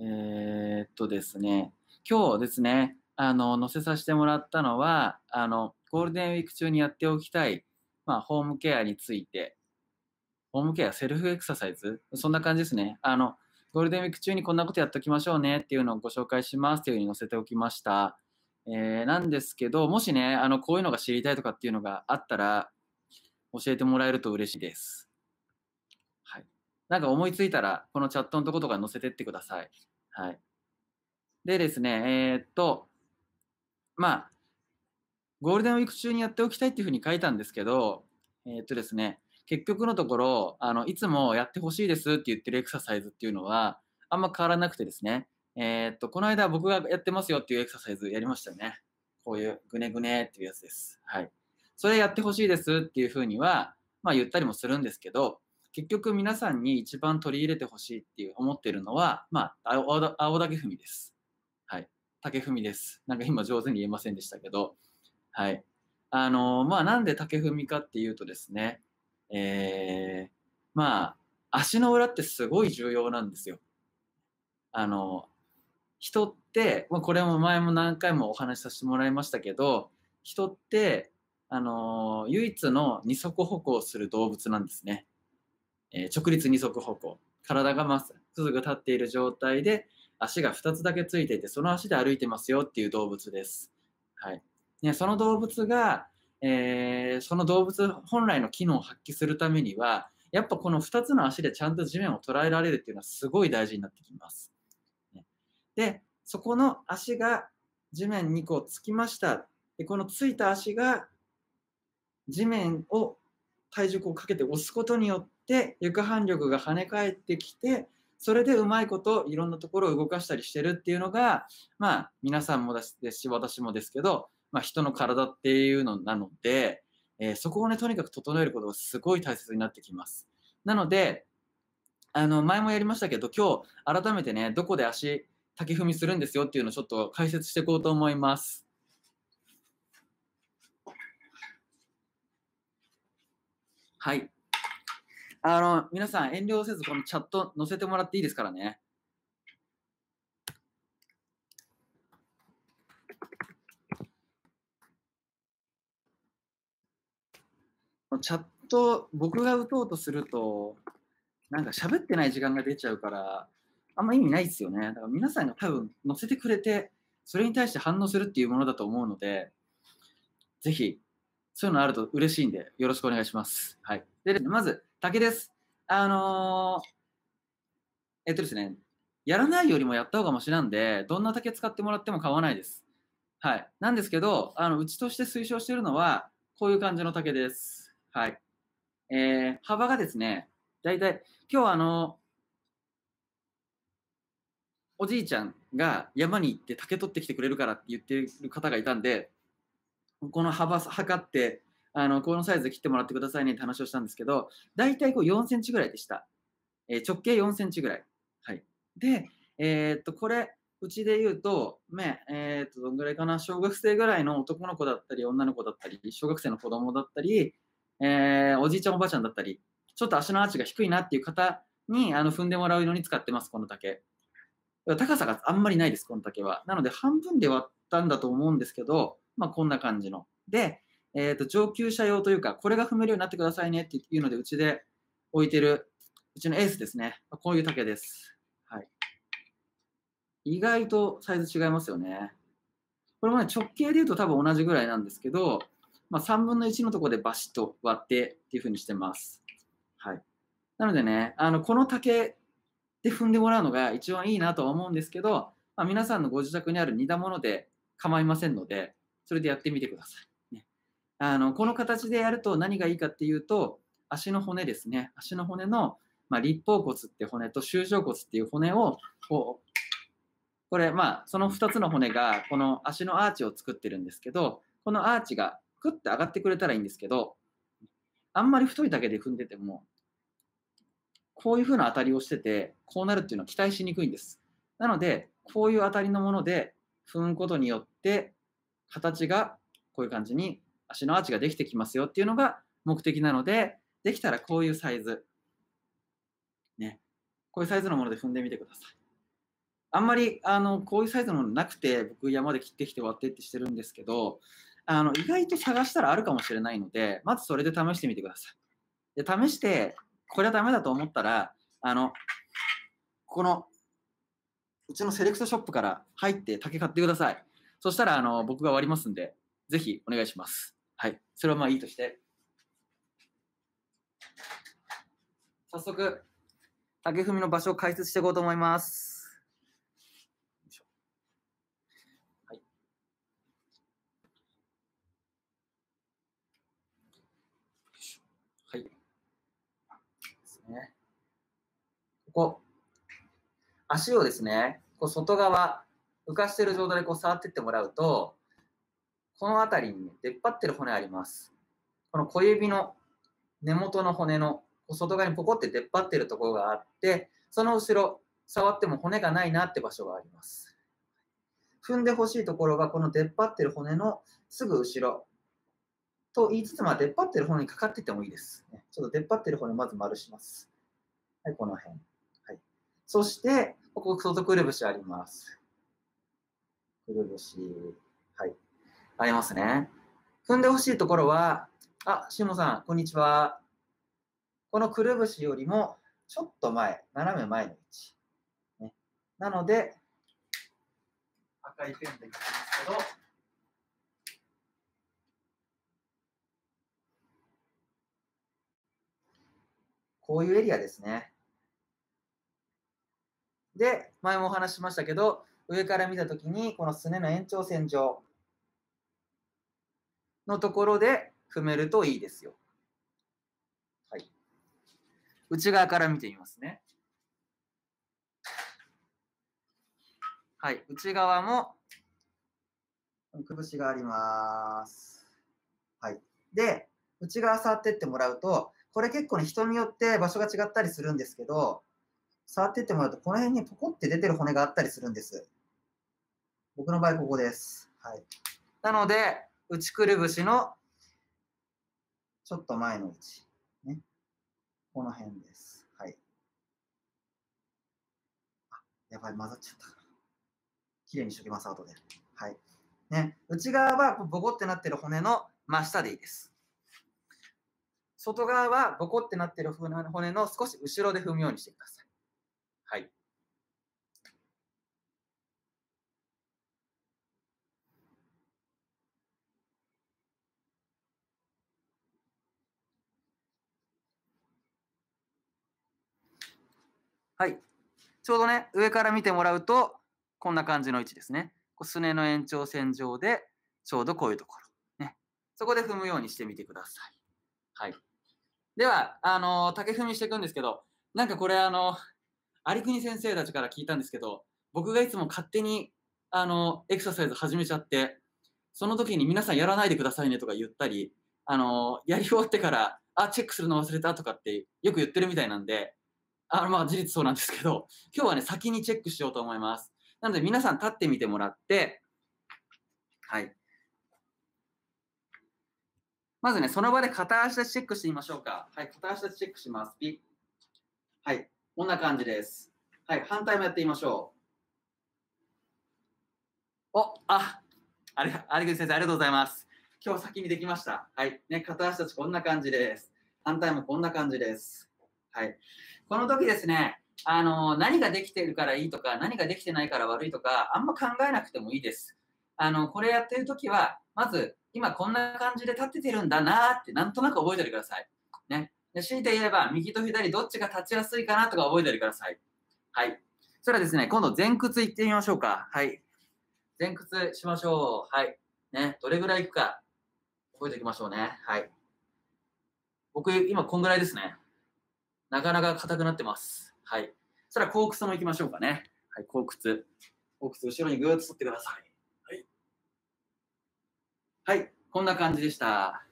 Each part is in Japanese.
えー、っとですね、今日ですね、あの、載せさせてもらったのは、あの、ゴールデンウィーク中にやっておきたい、まあ、ホームケアについて、ホームケア、セルフエクササイズ、そんな感じですね。あの、ゴールデンウィーク中にこんなことやっておきましょうねっていうのをご紹介しますっていうふうに載せておきました。えー、なんですけど、もしね、あの、こういうのが知りたいとかっていうのがあったら、教えてもらえると嬉しいです。なんか思いついたら、このチャットのとことか載せてってください。はい。でですね、えー、っと、まあ、ゴールデンウィーク中にやっておきたいっていうふうに書いたんですけど、えー、っとですね、結局のところ、あの、いつもやってほしいですって言ってるエクササイズっていうのは、あんま変わらなくてですね、えー、っと、この間僕がやってますよっていうエクササイズやりましたよね。こういうぐねぐねっていうやつです。はい。それやってほしいですっていうふうには、まあ言ったりもするんですけど、結局皆さんに一番取り入れてほしいっていう思ってるのは、まあ、青青竹踏みです。はい。竹踏みです。なんか今上手に言えませんでしたけど、はい。あの、まあなんで竹踏みかっていうとですね、えー、まあ、足の裏ってすごい重要なんですよ。あの、人って、まあ、これも前も何回もお話しさせてもらいましたけど、人って、あの、唯一の二足歩行する動物なんですね。え、直立二足歩行。体がまっすぐ立っている状態で、足が2つだけついていて、その足で歩いてますよっていう動物です。はい。ね、その動物が、えー、その動物本来の機能を発揮するためには、やっぱこの2つの足でちゃんと地面を捉えられるっていうのはすごい大事になってきます。ねで、そこの足が地面にこうつきました。で、このついた足が地面を体重をかけて押すことによってて床反力が跳ね返ってきてそれでうまいこといろんなところを動かしたりしてるっていうのがまあ皆さんもですし私もですけど、まあ、人の体っていうのなので、えー、そこをねとにかく整えることがすごい大切になってきます。なのであの前もやりましたけど今日改めてねどこで足竹踏みするんですよっていうのをちょっと解説していこうと思います。はい。あの、皆さん遠慮せずこのチャット載せてもらっていいですからね。チャット、僕が打とうとすると、なんか喋ってない時間が出ちゃうから、あんま意味ないですよね。だから皆さんが多分載せてくれて、それに対して反応するっていうものだと思うので、ぜひそういうのあると嬉しいんで、よろしくお願いします。はい。で、まず、竹です。あのー、えっとですね、やらないよりもやった方がマシなんで、どんな竹使ってもらっても構わないです。はい。なんですけど、あの、うちとして推奨しているのは、こういう感じの竹です。はい。えー、幅がですね、だいたい、今日あの、おじいちゃんが山に行って竹取ってきてくれるからって言ってる方がいたんで、この幅測って、あのこのサイズで切ってもらってくださいねって話をしたんですけど、大体こう4センチぐらいでした。えー、直径4センチぐらい。はい。で、えー、っと、これ、うちで言うと、ね、えー、っと、どんぐらいかな、小学生ぐらいの男の子だったり、女の子だったり、小学生の子供だったり、えー、おじいちゃんおばあちゃんだったり、ちょっと足のアーチが低いなっていう方にあの踏んでもらうのに使ってます、この竹。高さがあんまりないです、この竹は。なので、半分で割ったんだと思うんですけど、まあ、こんな感じの。で、えー、と上級者用というか、これが踏めるようになってくださいねっていうので、うちで置いてる、うちのエースですね。こういう竹です。はい。意外とサイズ違いますよね。これもね、直径で言うと多分同じぐらいなんですけど、まあ、3分の1のところでバシッと割ってっていう風にしてます。はい。なのでね、あの、この竹で踏んでもらうのが一番いいなとは思うんですけど、まあ、皆さんのご自宅にある煮たもので構いませんので、それでやってみてください。あのこの形でやると何がいいかっていうと、足の骨ですね。足の骨の、まあ、立方骨って骨と終状骨っていう骨を、こう、これ、まあ、その2つの骨が、この足のアーチを作ってるんですけど、このアーチがクッて上がってくれたらいいんですけど、あんまり太いだけで踏んでても、こういう風な当たりをしてて、こうなるっていうのは期待しにくいんです。なので、こういう当たりのもので踏むことによって、形がこういう感じに足のアーチができてきますよっていうのが目的なので、できたらこういうサイズ。ね。こういうサイズのもので踏んでみてください。あんまりあのこういうサイズのものなくて僕山で切ってきて割ってってしてるんですけどあの意外と探したらあるかもしれないのでまずそれで試してみてくださいで試してこれはダメだと思ったらあのこのうちのセレクトショップから入って竹買ってくださいそしたらあの僕が割りますんでぜひお願いしますはい。それはまあいいとして。早速竹踏みの場所を解説していこうと思います。はい。ですね。ここ、足をですね、こう外側、浮かしている状態でこう触っていってもらうと、この辺りに、ね、出っ張ってる骨あります。この小指の根元の骨の外側にポコって出っ張ってるところがあって、その後ろ、触っても骨がないなって場所があります。踏んでほしいところは、この出っ張ってる骨のすぐ後ろ、と言いつつ、まあ、出っ張ってる骨にかかっててもいいです。ちょっと出っ張ってる骨まず丸します。はい、この辺。はい。そして、ここ、外くるぶしあります。くるぶし。ありますね。踏んでほしいところは、あ、しもさん、こんにちは。このくるぶしよりも、ちょっと前、斜め前の位置。ね、なので、赤いペンで書きますけど、こういうエリアですね。で、前もお話ししましたけど、上から見たときに、このすねの延長線上のところで踏めるといいですよ。はい。内側から見てみますね。はい。内側も、くぶしがあります。はい。で、内側触ってってもらうと、これ結構ね、人によって場所が違ったりするんですけど、触ってってもらうと、この辺にポコって出てる骨があったりするんです。僕の場合、ここです。はい。なので、内くるぶしのちょっと前の位置。ね。この辺です。はい。あ、やばい、混ざっちゃったから。きれいにしときます、後で。はい。ね。内側はボコってなってる骨の真下でいいです。外側はボコってなってる骨の少し後ろで踏むようにしてください。はい。はい。ちょうどね、上から見てもらうと、こんな感じの位置ですね。すねの延長線上で、ちょうどこういうところ。ね。そこで踏むようにしてみてください。はい。では、あの、竹踏みしていくんですけど、なんかこれ、あの、有国先生たちから聞いたんですけど、僕がいつも勝手に、あの、エクササイズ始めちゃって、その時に皆さんやらないでくださいねとか言ったり、あの、やり終わってから、あ、チェックするの忘れたとかってよく言ってるみたいなんで、あ、まあ事実そうなんですけど、今日はね、先にチェックしようと思います。なので皆さん立ってみてもらって、はい。まずね、その場で片足立ちチェックしてみましょうか。はい、片足立ちチェックします。ピッ。はい、こんな感じです。はい、反対もやってみましょう。お、あ、あれ、有口先生、ありがとうございます。今日先にできました。はい、ね、片足立ちこんな感じです。反対もこんな感じです。はい。この時ですね、あの、何ができてるからいいとか、何ができてないから悪いとか、あんま考えなくてもいいです。あの、これやってる時は、まず、今こんな感じで立ててるんだなーってなんとなく覚えておいてください。ね。で強いて言えば、右と左どっちが立ちやすいかなとか覚えておいてください。はい。それはですね、今度前屈いってみましょうか。はい。前屈しましょう。はい。ね。どれぐらいいくか覚えておきましょうね。はい。僕、今こんぐらいですね。なかなか硬くなってます。はい。それは後屈もいきましょうかね。はい、後屈。後屈、後ろにぐーっと反ってください。はい、はいこんな感じでした。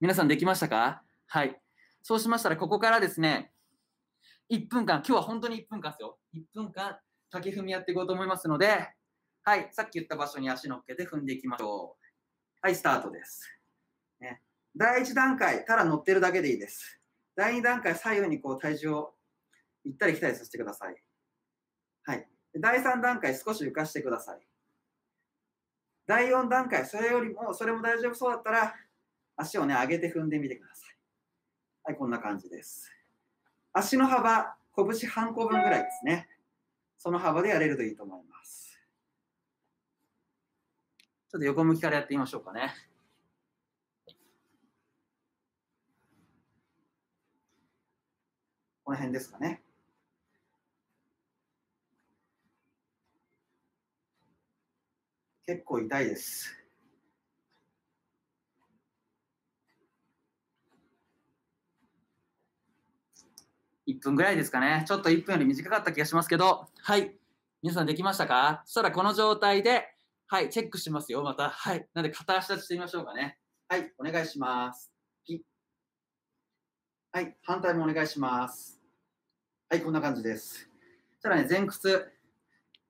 皆さんできましたか？はい。そうしましたら、ここからですね、1分間、今日は本当に1分間ですよ。1分間、竹踏みやっていこうと思いますので、はい、さっき言った場所に足乗っけて踏んでいきましょう。はい、スタートです。ね、第1段階、ただ乗ってるだけでいいです。第2段階、左右にこう体重を行ったり来たりさせてください。はい。第3段階少し浮かしてください。第4段階、それよりも、それも大丈夫そうだったら、足をね、上げて踏んでみてください。はい、こんな感じです。足の幅、拳半個分ぐらいですね。その幅でやれるといいと思います。ちょっと横向きからやってみましょうかね。の辺ですかね。結構痛いです。1分ぐらいですかね。ちょっと1分より短かった気がしますけど、はい。皆さんできましたか？そしたらこの状態で、はい、チェックしますよ、また。はい。なんで片足立ちしてみましょうかね。はい、お願いします。ピはい、反対もお願いします。はい、こんな感じです。そしたらね、前屈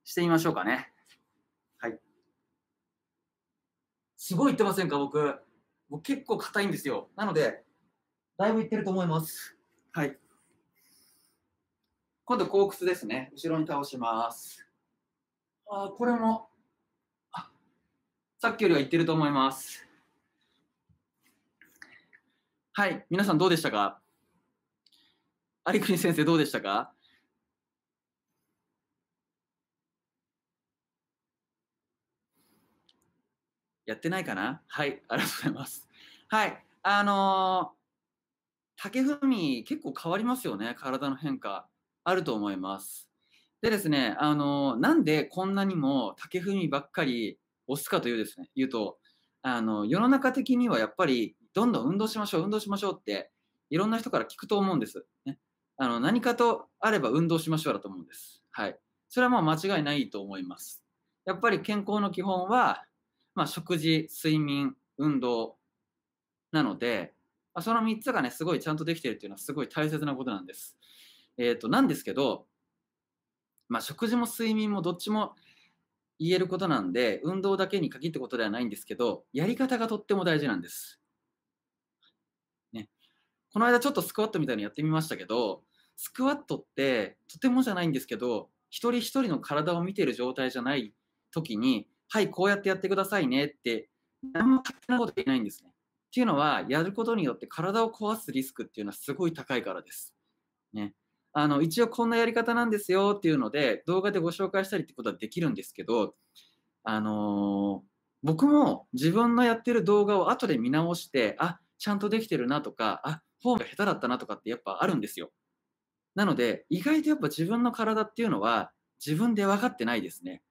してみましょうかね。はい。すごいいってませんか、僕。僕結構硬いんですよ。なので、だいぶいってると思います。はい。今度、後屈ですね。後ろに倒します。あこれもあ、さっきよりはいってると思います。はい、皆さんどうでしたか？有国先生どうでしたか？やってないかな？はい、ありがとうございます。はい、あのー、竹踏み結構変わりますよね、体の変化。あると思います。でですね、あの、なんでこんなにも竹踏みばっかり押すかというですね、言うと、あの、世の中的にはやっぱり、どんどん運動しましょう、運動しましょうって、いろんな人から聞くと思うんです。ね。あの、何かとあれば運動しましょうだと思うんです。はい。それはもう間違いないと思います。やっぱり健康の基本は、まあ、食事、睡眠、運動なので、その3つがね、すごいちゃんとできてるっていうのはすごい大切なことなんです。えっ、ー、と、なんですけど、まあ、食事も睡眠もどっちも言えることなんで、運動だけに限ったことではないんですけど、やり方がとっても大事なんです。この間ちょっとスクワットみたいにやってみましたけど、スクワットってとてもじゃないんですけど、一人一人の体を見てる状態じゃない時に、はい、こうやってやってくださいねって、何も勝手なこと言えないんですね。っていうのは、やることによって体を壊すリスクっていうのはすごい高いからです。ね。あの、一応こんなやり方なんですよっていうので、動画でご紹介したりってことはできるんですけど、あのー、僕も自分のやってる動画を後で見直して、あ、ちゃんとできてるなとか、あ、フォームが下手だったなとかってやっぱあるんですよ。なので、意外とやっぱ自分の体っていうのは自分で分かってないですね。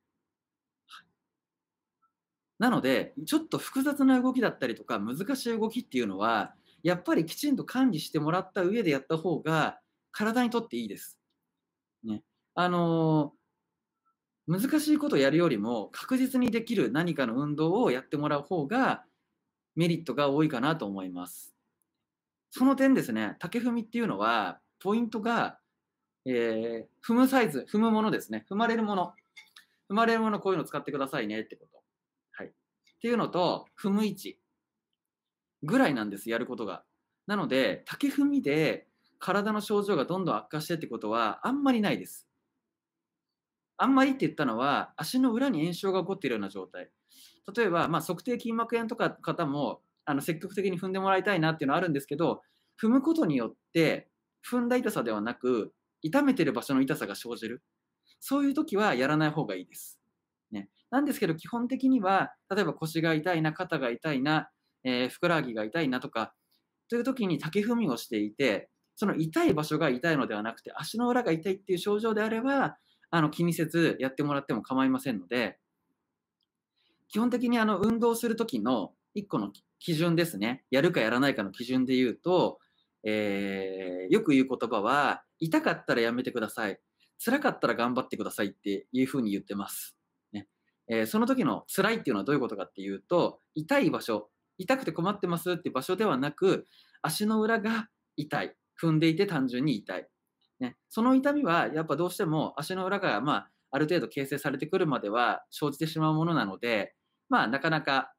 なので、ちょっと複雑な動きだったりとか、難しい動きっていうのは、やっぱりきちんと管理してもらった上でやった方が、体にとっていいです。ね。あのー、難しいことをやるよりも確実にできる何かの運動をやってもらう方がメリットが多いかなと思います。その点ですね、竹踏みっていうのは、ポイントが、えー、踏むサイズ、踏むものですね。踏まれるもの。踏まれるもの、こういうの使ってくださいねってこと。はい。っていうのと、踏む位置ぐらいなんです、やることが。なので、竹踏みで体の症状がどんどん悪化してってことはあんまりないです。あんまりって言ったのは足の裏に炎症が起こっているような状態。例えば、まあ、測定筋膜炎とか方もあの積極的に踏んでもらいたいなっていうのはあるんですけど踏むことによって踏んだ痛さではなく痛めてる場所の痛さが生じるそういう時はやらない方がいいです。ね、なんですけど基本的には例えば腰が痛いな肩が痛いな、えー、ふくらはぎが痛いなとかという時に竹踏みをしていてその痛い場所が痛いのではなくて、足の裏が痛いっていう症状であれば、あの気にせずやってもらっても構いませんので、基本的にあの運動するときの1個の基準ですね、やるかやらないかの基準で言うと、えー、よく言う言葉は、痛かったらやめてください。辛かったら頑張ってくださいっていうふうに言ってます。ねえー、その時の辛いっていうのはどういうことかっていうと、痛い場所、痛くて困ってますって場所ではなく、足の裏が痛い。踏んでいて単純に痛い。ね、その痛みはやっぱどうしても足の裏が、まあ、ある程度形成されてくるまでは生じてしまうものなので、まあ、なかなか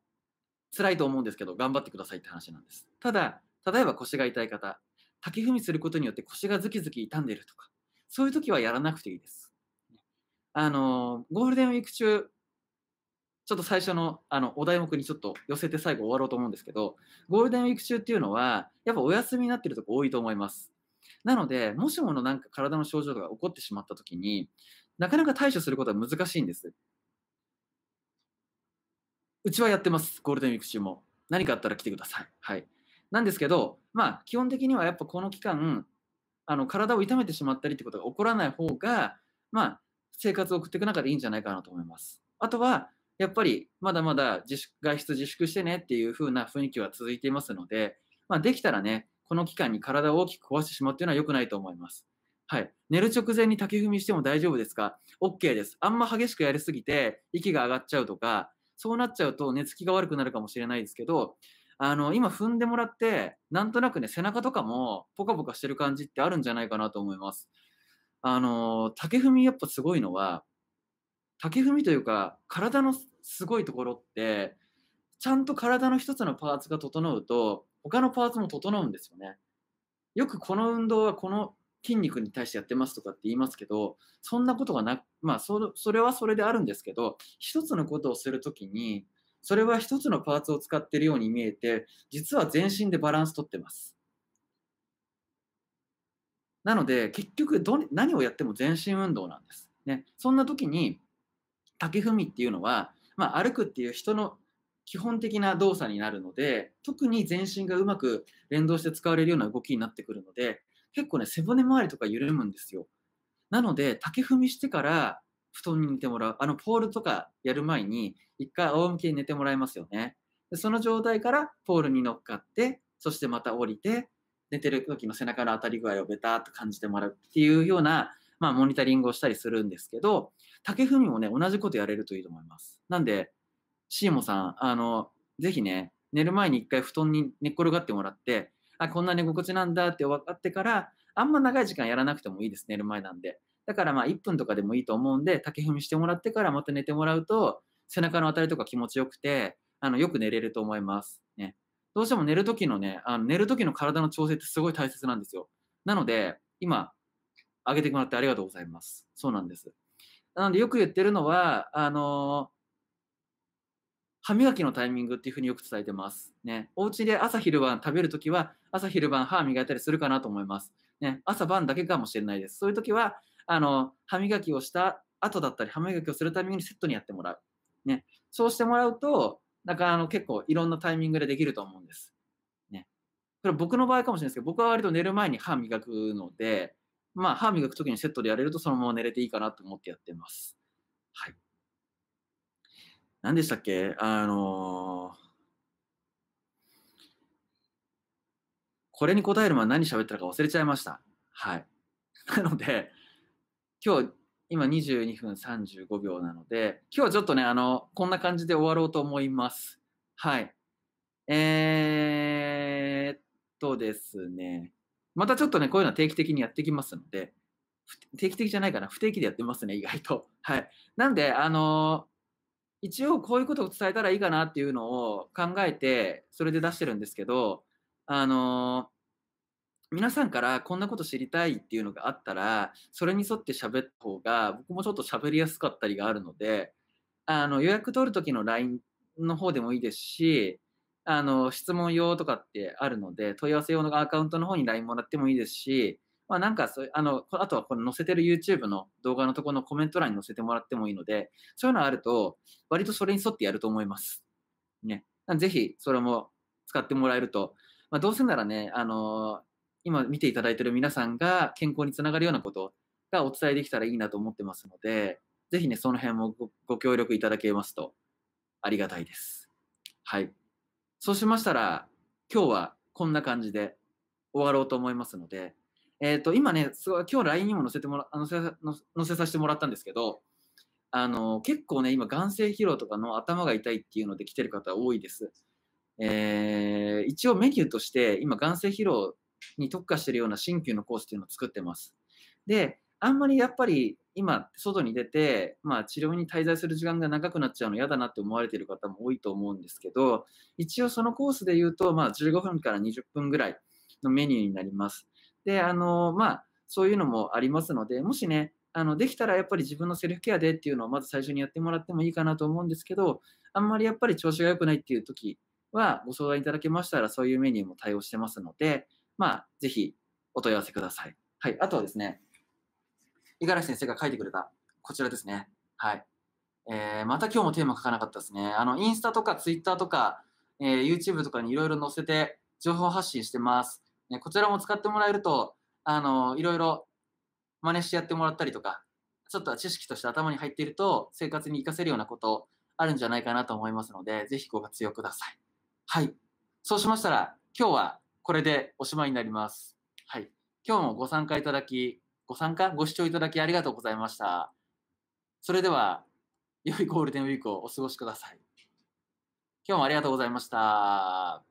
辛いと思うんですけど頑張ってくださいって話なんです。ただ、例えば腰が痛い方、滝踏みすることによって腰がズキズキ痛んでるとか、そういう時はやらなくていいです。あの、ゴールデンウィーク中、ちょっと最初のあのお題目にちょっと寄せて最後終わろうと思うんですけど、ゴールデンウィーク中っていうのは、やっぱお休みになってるとこ多いと思います。なので、もしものなんか体の症状が起こってしまったときに、なかなか対処することは難しいんです。うちはやってます、ゴールデンウィーク中も。何かあったら来てください。はい。なんですけど、まあ、基本的にはやっぱこの期間、あの体を痛めてしまったりってことが起こらない方が、まあ、生活を送っていく中でいいんじゃないかなと思います。あとは、やっぱりまだまだ自粛外出自粛してねっていう風な雰囲気は続いていますので、まあ、できたらね、この期間に体を大きく壊してしまうっていうのは良くないと思います。はい。寝る直前に竹踏みしても大丈夫ですか ?OK です。あんま激しくやりすぎて息が上がっちゃうとか、そうなっちゃうと寝つきが悪くなるかもしれないですけど、あの、今踏んでもらって、なんとなくね、背中とかもポカポカしてる感じってあるんじゃないかなと思います。あの、竹踏みやっぱすごいのは、竹踏みというか、体のすごいところって、ちゃんと体の一つのパーツが整うと、他のパーツも整うんですよね。よくこの運動はこの筋肉に対してやってますとかって言いますけど、そんなことがな、まあそ、それはそれであるんですけど、一つのことをするときに、それは一つのパーツを使ってるように見えて、実は全身でバランスとってます。なので、結局ど、何をやっても全身運動なんです。ね。そんな時に、竹踏みっていうのは、まあ、歩くっていう人の基本的な動作になるので、特に全身がうまく連動して使われるような動きになってくるので、結構ね、背骨周りとか緩むんですよ。なので、竹踏みしてから布団に寝てもらう。あの、ポールとかやる前に、一回仰向けに寝てもらいますよね。でその状態からポールに乗っかって、そしてまた降りて、寝てる時の背中の当たり具合をベターっと感じてもらうっていうような、まあ、モニタリングをしたりするんですけど、竹踏みもね、同じことやれるといいと思います。なんで、シーモさん、あの、ぜひね、寝る前に一回布団に寝っ転がってもらって、あ、こんな寝心地なんだって分かってから、あんま長い時間やらなくてもいいです、寝る前なんで。だからまあ1分とかでもいいと思うんで、竹踏みしてもらってからまた寝てもらうと、背中の当たりとか気持ちよくて、あのよく寝れると思います。ね。どうしても寝るときのね、あの寝るときの体の調整ってすごい大切なんですよ。なので、今、上げてもらってありがとうございます。そうなんです。なのでよく言ってるのは、あの歯磨きのタイミングっていうふうによく伝えてます。ね。お家で朝昼晩食べるときは、朝昼晩歯磨いたりするかなと思います。ね。朝晩だけかもしれないです。そういうときは、あの、歯磨きをした後だったり、歯磨きをするタイミングにセットにやってもらう。ね。そうしてもらうと、なんかあの結構いろんなタイミングでできると思うんです。ね。これ僕の場合かもしれないですけど、僕は割と寝る前に歯磨くので、まあ、歯磨くときにセットでやれるとそのまま寝れていいかなと思ってやってます。はい。何でしたっけ？あのー、これに答える前何喋ったか忘れちゃいました。はい。なので、今日、今22分35秒なので、今日はちょっとね、あの、こんな感じで終わろうと思います。はい。えー、っとですね。またちょっとね、こういうのは定期的にやってきますので、定期的じゃないかな、不定期でやってますね、意外と。はい。なんで、あのー、一応こういうことを伝えたらいいかなっていうのを考えて、それで出してるんですけど、あの、皆さんからこんなこと知りたいっていうのがあったら、それに沿って喋った方が、僕もちょっと喋りやすかったりがあるので、あの予約取るときの LINE の方でもいいですし、あの、質問用とかってあるので、問い合わせ用のアカウントの方に LINE もらってもいいですし、まあなんかそうあの、あとはこの載せてる YouTube の動画のところのコメント欄に載せてもらってもいいので、そういうのあると、割とそれに沿ってやると思います。ね。ぜひ、それも使ってもらえると、まあ、どうせならね、あの今見ていただいてる皆さんが健康につながるようなことがお伝えできたらいいなと思ってますので、ぜひね、その辺もご協力いただけますとありがたいです。はい。そうしましたら、今日はこんな感じで終わろうと思いますので、えっ、ー、と、今ね、すごい、今日 LINE にも載せてもら、載せ、載せさせてもらったんですけど、あの、結構ね、今、眼性疲労とかの頭が痛いっていうので来てる方多いです。えー、一応メニューとして、今、眼性疲労に特化してるような新旧のコースっていうのを作ってます。で、あんまりやっぱり今、外に出て、まあ、治療に滞在する時間が長くなっちゃうの嫌だなって思われてる方も多いと思うんですけど、一応そのコースで言うと、まあ、15分から20分ぐらいのメニューになります。で、あの、まあ、そういうのもありますので、もしね、あのできたらやっぱり自分のセルフケアでっていうのをまず最初にやってもらってもいいかなと思うんですけど、あんまりやっぱり調子が良くないっていう時はご相談いただけましたらそういうメニューも対応してますので、まあ、ぜひお問い合わせください。はい。あとはですね、五十嵐先生が書いてくれたこちらですね。はい。えー、また今日もテーマ書かなかったですね。あの、インスタとかツイッターとか、えー、YouTube とかにいろいろ載せて情報発信してます。ね、こちらも使ってもらえると、あの、いろいろ真似してやってもらったりとか、ちょっと知識として頭に入っていると生活に活かせるようなことあるんじゃないかなと思いますので、ぜひご活用ください。はい。そうしましたら、今日はこれでおしまいになります。はい。今日もご参加いただき、ご参加、ご視聴いただきありがとうございました。それでは、良いゴールデンウィークをお過ごしください。今日もありがとうございました。